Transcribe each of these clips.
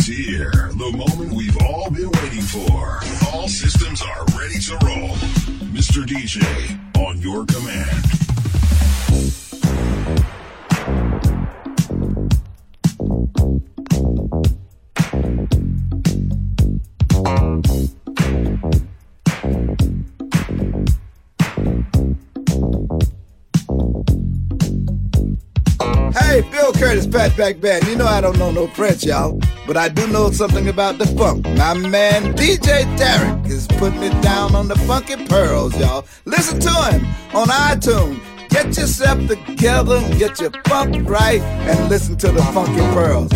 It's here, the moment we've all been waiting for. All systems are ready to roll. Mr. DJ, on your command. Hey, Bill Curtis, Fatback Band. You know I don't know no French, y'all. But I do know something about the funk. My man DJ Tarek is putting it down on the funky pearls, y'all. Listen to him on iTunes. Get yourself together, get your funk right, and listen to the funky pearls.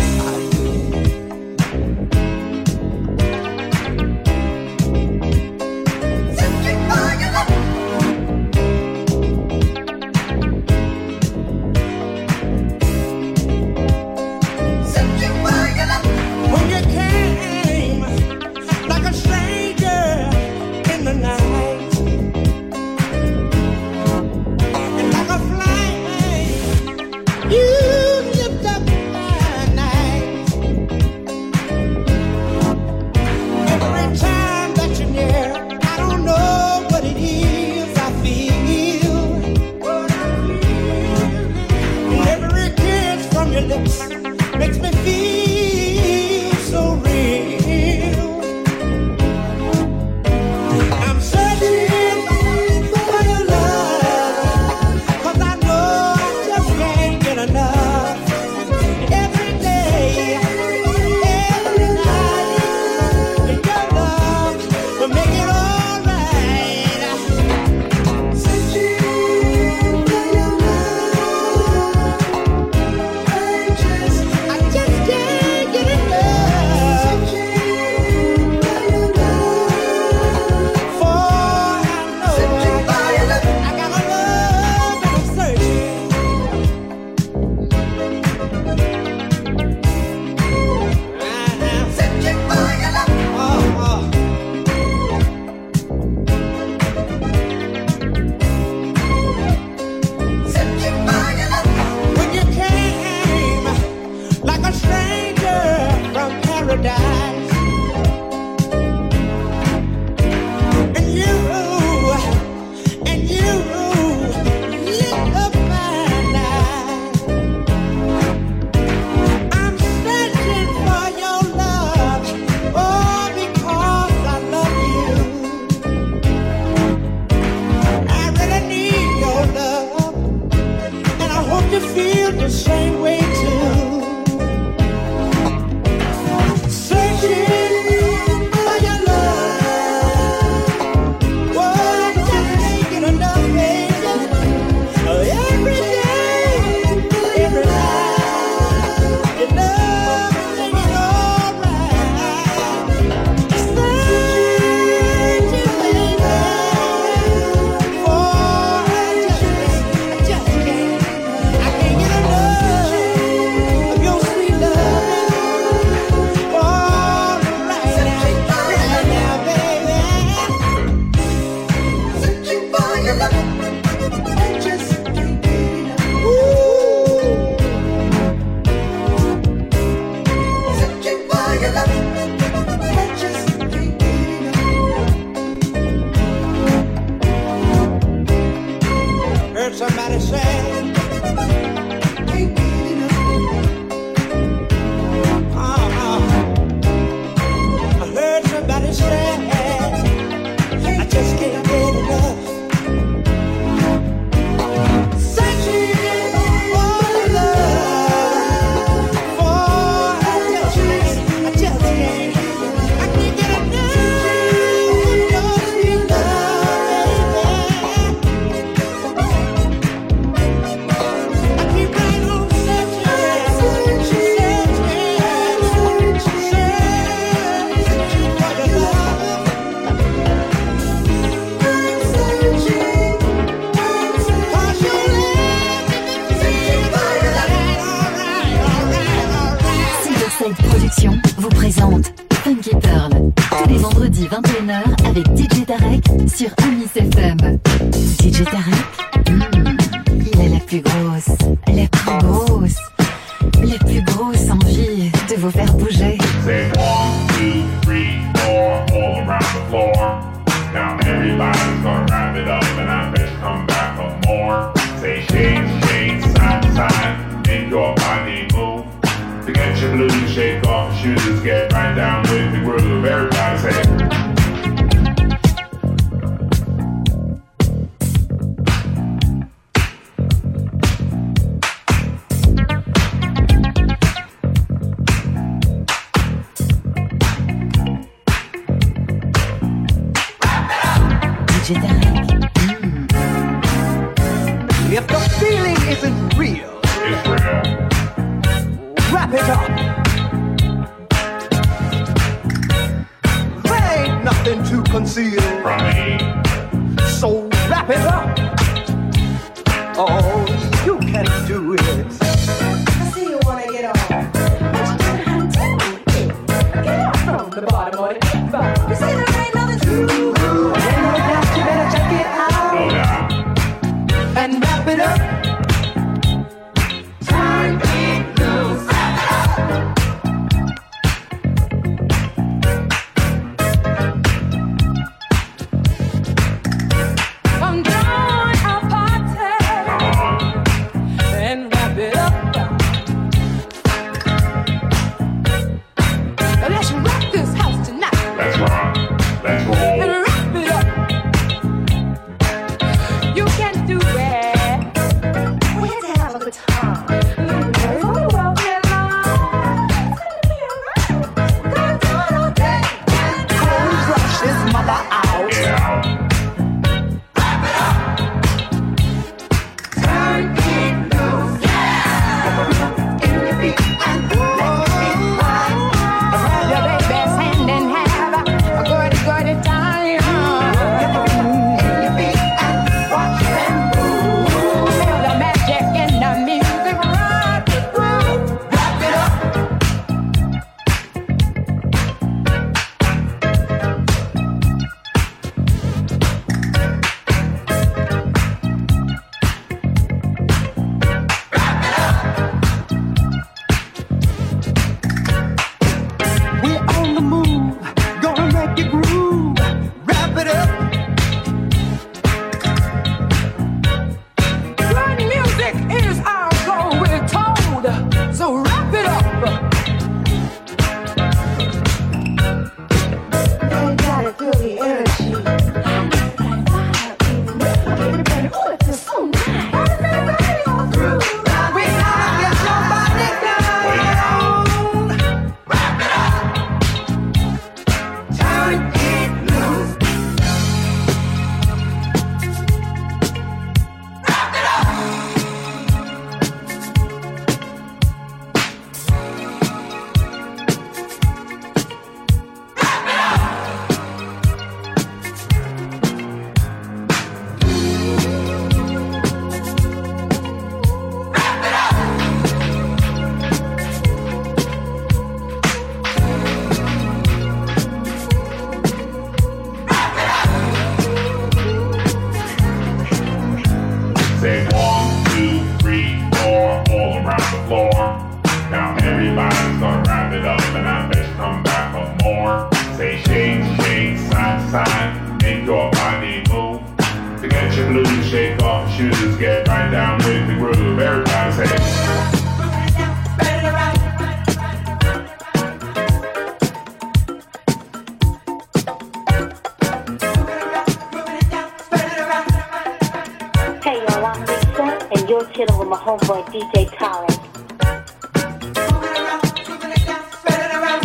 still chilling with my homeboy DJ Tarek.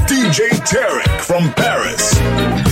DJ Tarek from Paris.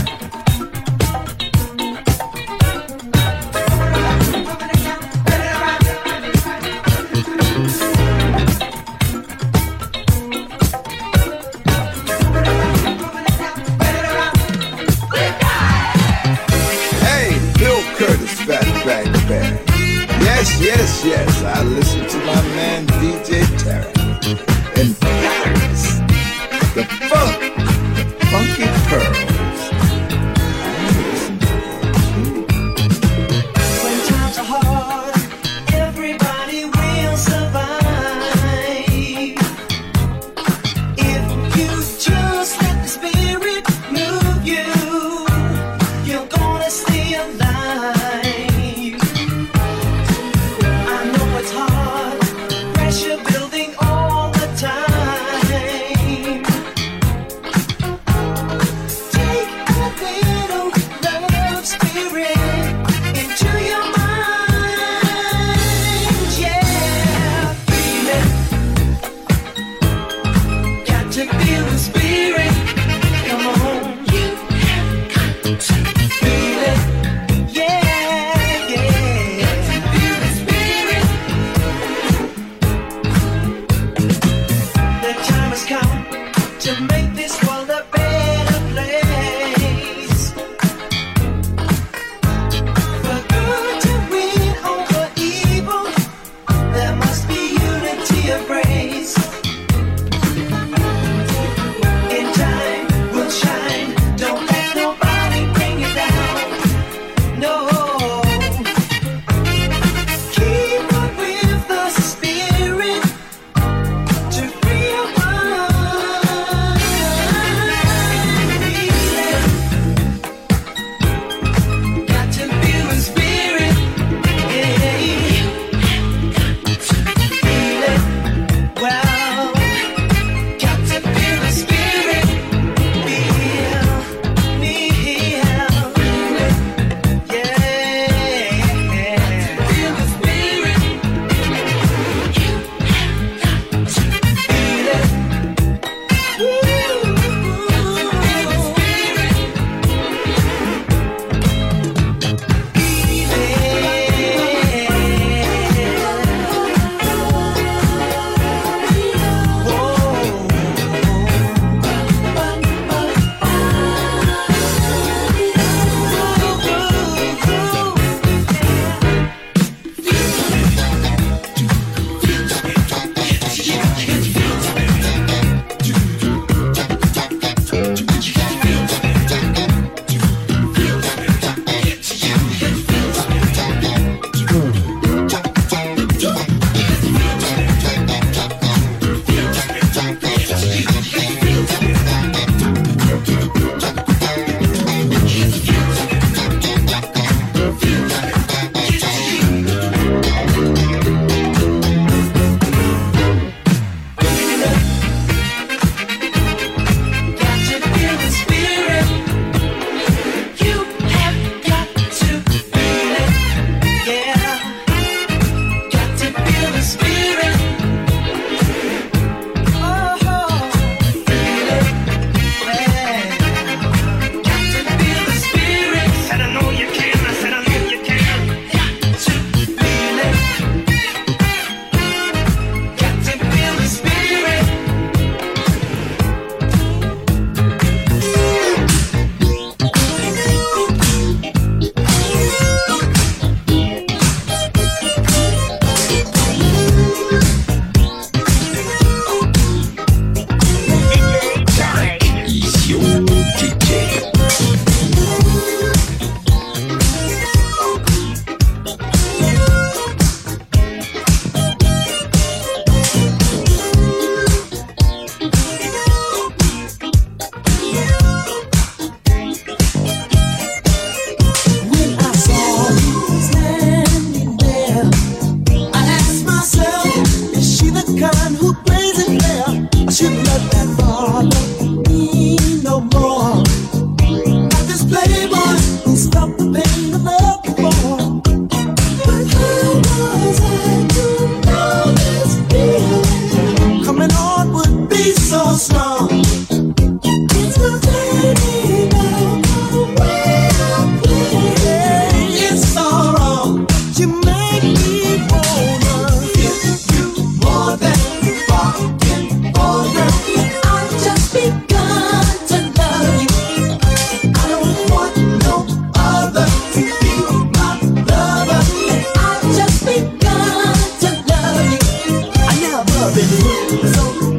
been looking so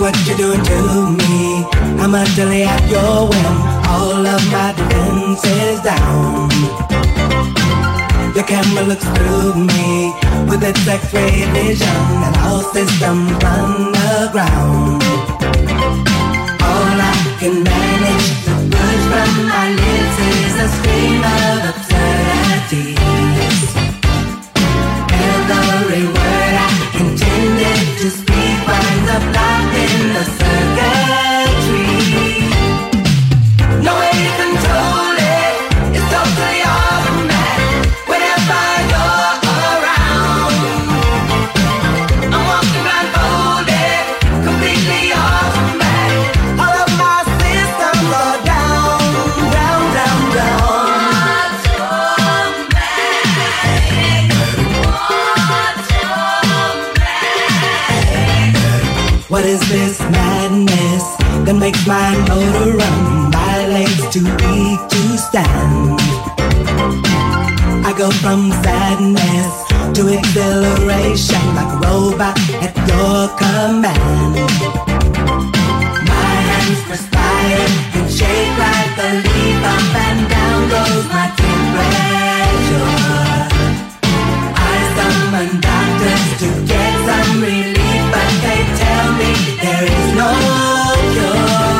what you do to me. I'm utterly at your whim. All of my defenses down. The camera looks through me with its X-ray vision, and all systems run aground. All I can manage to push from my lips is a scream of absurdities. Every word I intended to speak up locked in the circle. take my motor run, my legs too weak to stand. I go from sadness to exhilaration like a robot at your command. My hands perspire and shake like a leaf up and down goes my temperature. I summon doctors to get some relief, but they tell me there is no cure.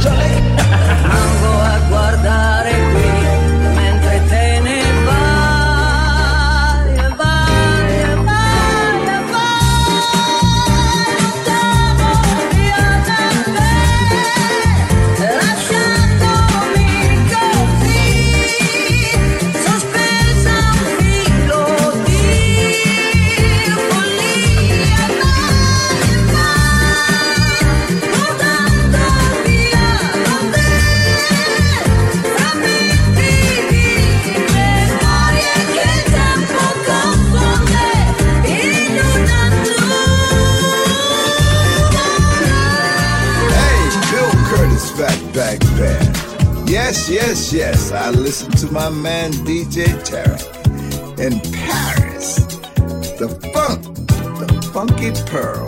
Jolly yes, yes, I listen to my man DJ Tarek in Paris. The funk, the funky pearl.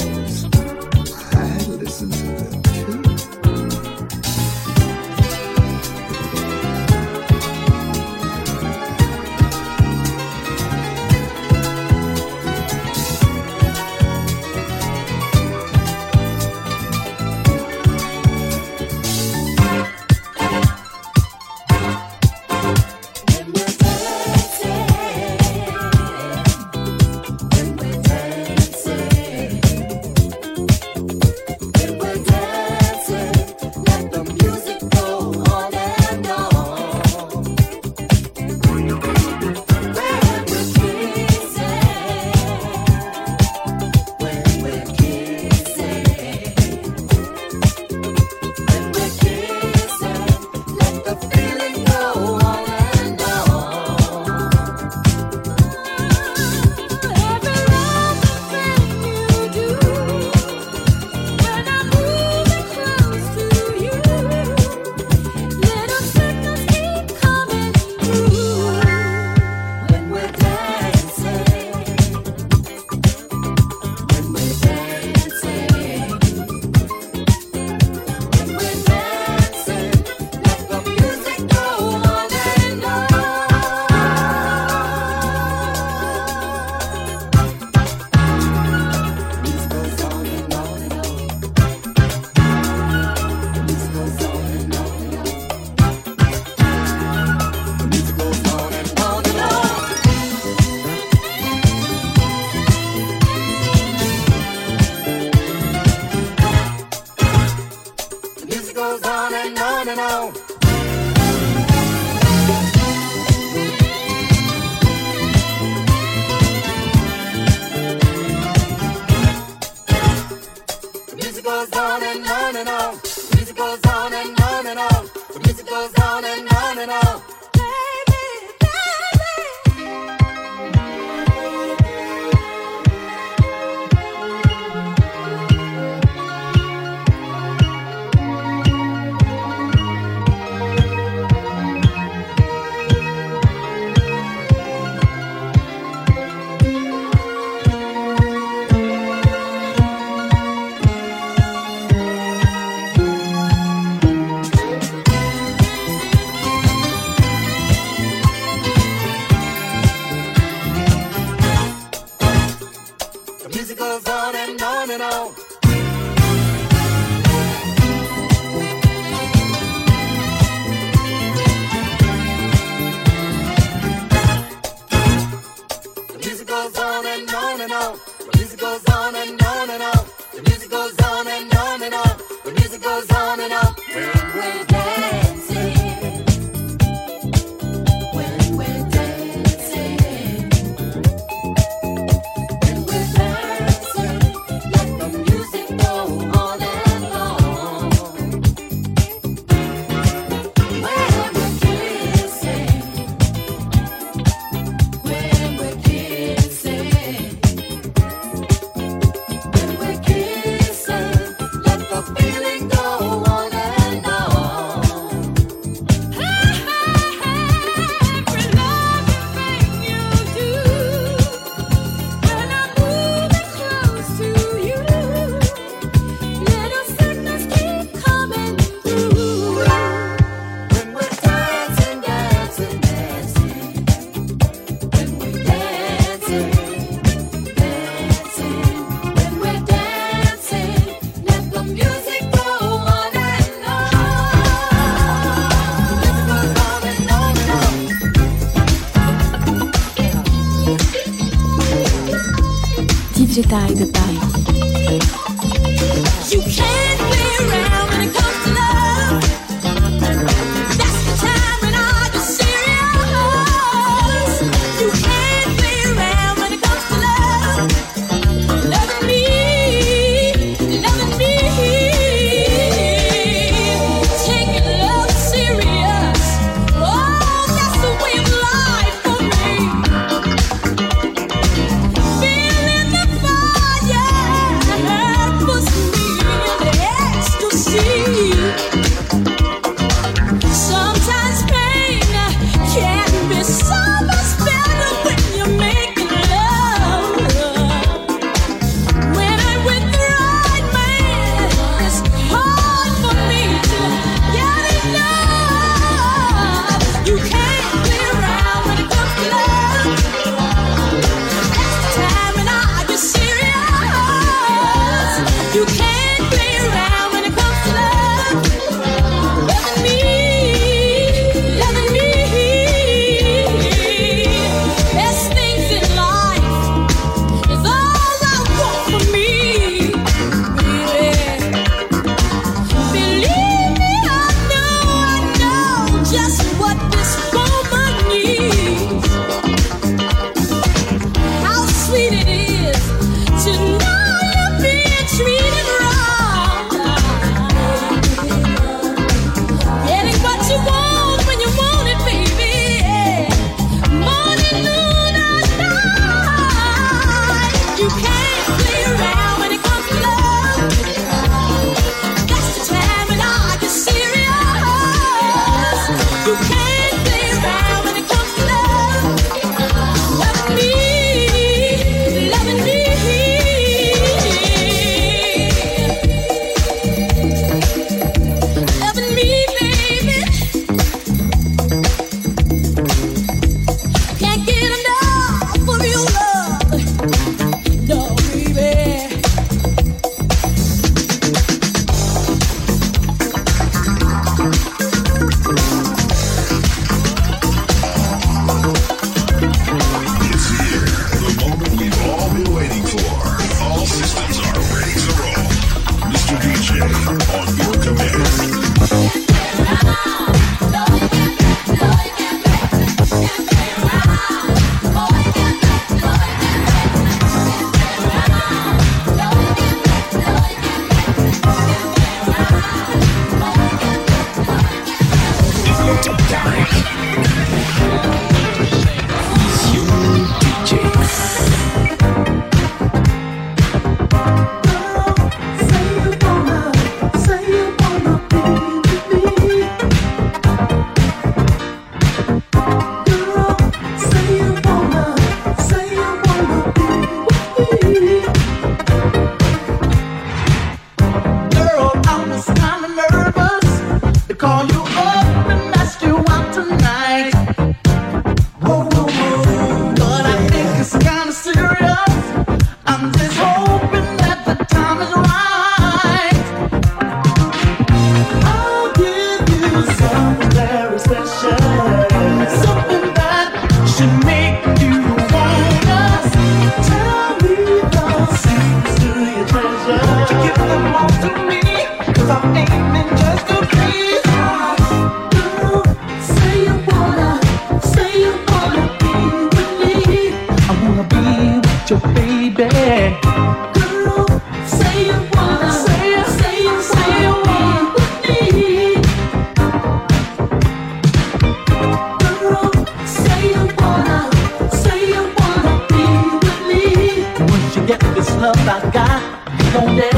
Digital goodbye. Don't ever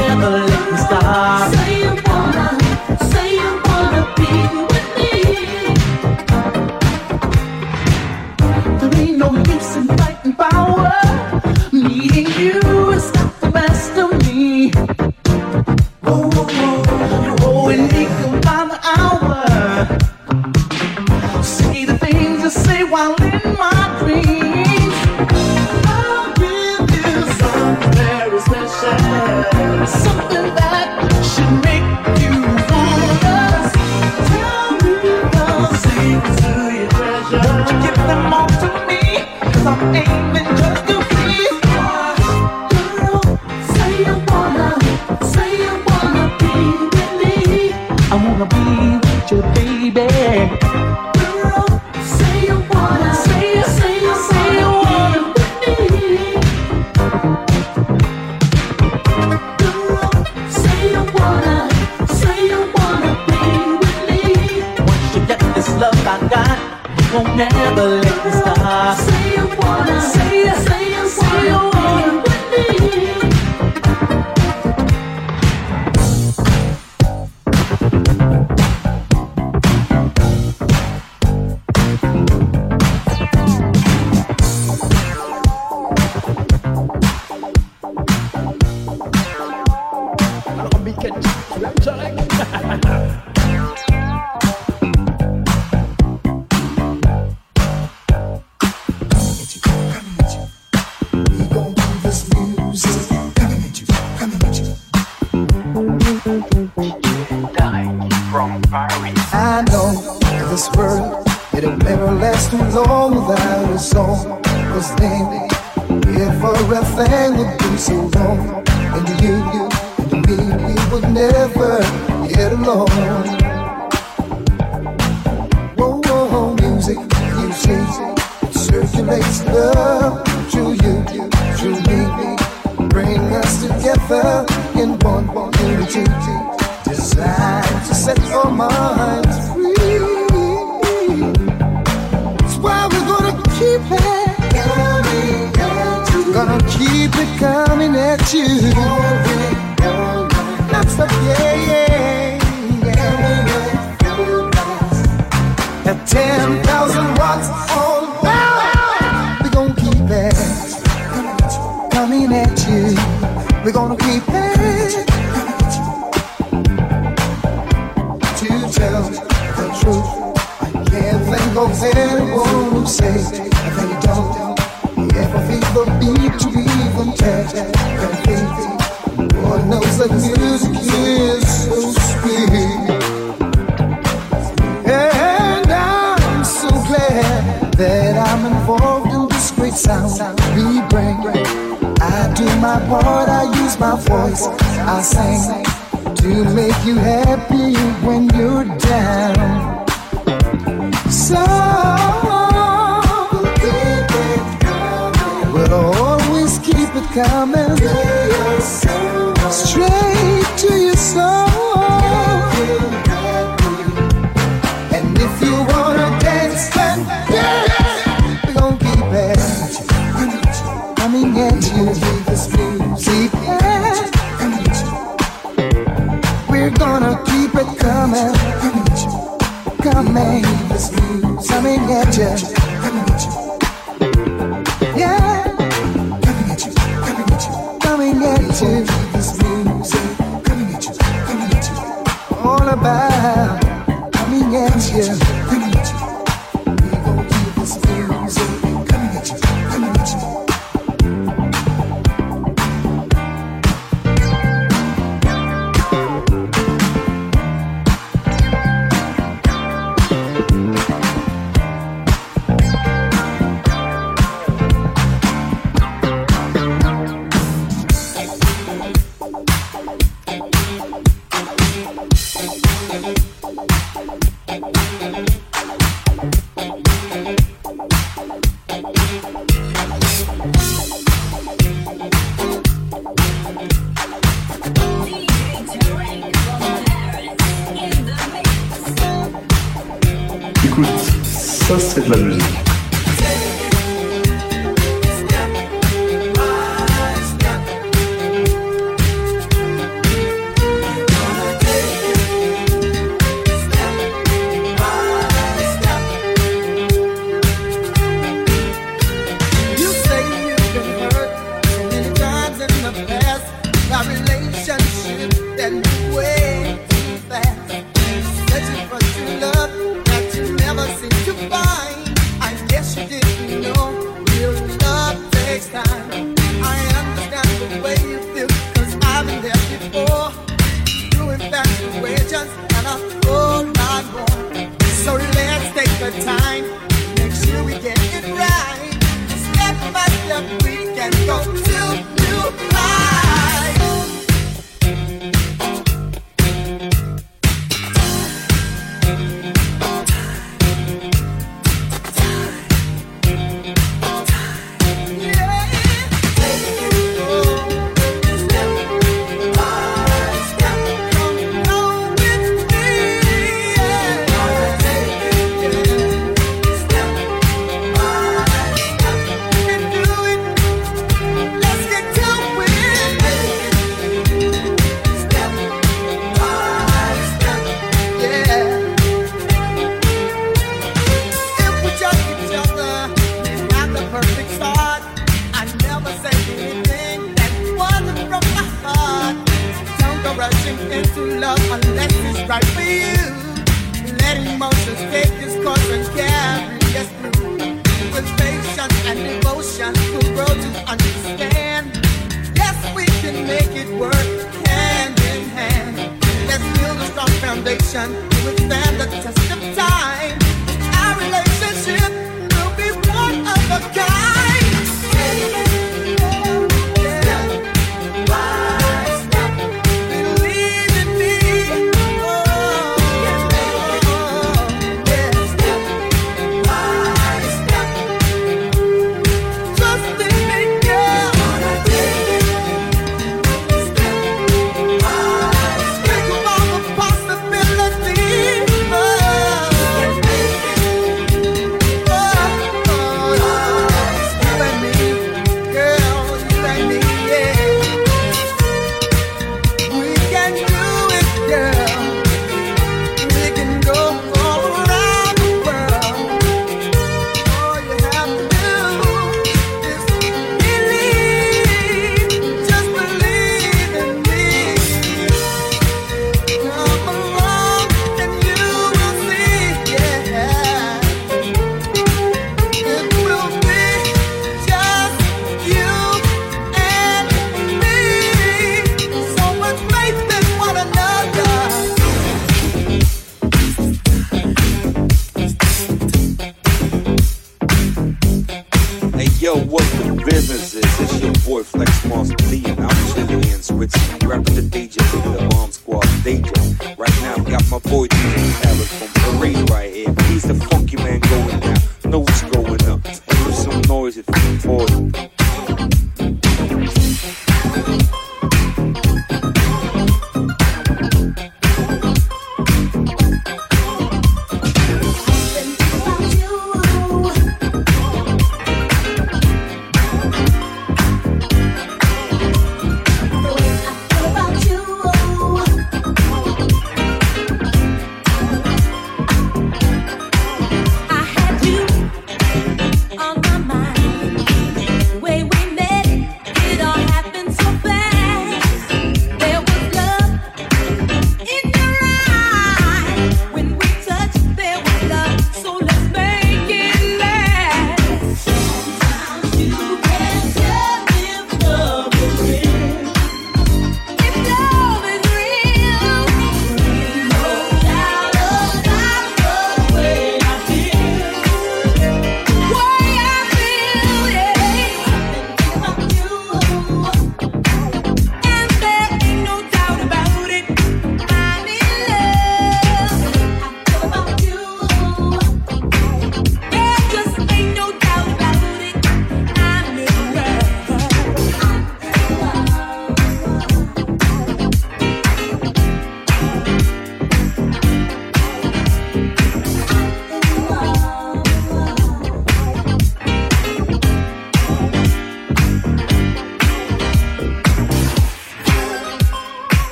I know this world, it'll never last too long without a song. Cause everything would be so wrong, and you, you, and me, would never get along. Whoa, music, it circulates love through you, through me, us together in one, unity, designed to set our minds free. That's why we're gonna keep it coming, at you. gonna keep it coming at you. Non-stop, yeah, yeah, yeah. At 10,000 gonna keep it to tell the truth. I can't think of anyone who say they don't ever feel the beat to even touch their feet. Lord knows that music is so sweet. And I'm so glad that I'm involved in this great sound my part, I use my voice, I sing to make you happy when you're down. So we'll always keep it coming straight to your soul.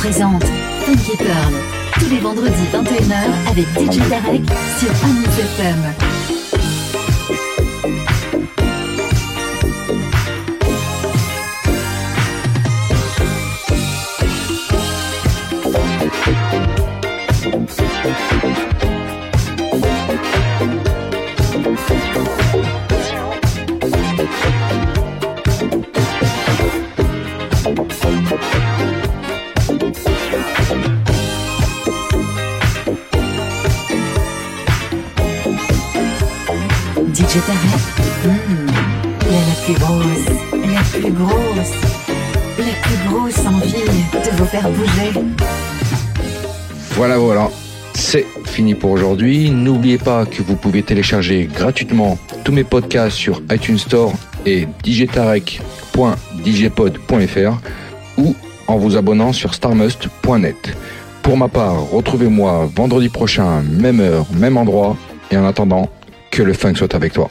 Présente Funky Pearl. Tous les vendredis 21h avec DJ Tarek sur Amis FM. Voilà, voilà. C'est fini pour aujourd'hui. N'oubliez pas que vous pouvez télécharger gratuitement tous mes podcasts sur iTunes Store et djtarek.djpod.fr ou en vous abonnant sur starmust.net. Pour ma part, retrouvez-moi vendredi prochain, même heure, même endroit. Et en attendant, que le funk soit avec toi.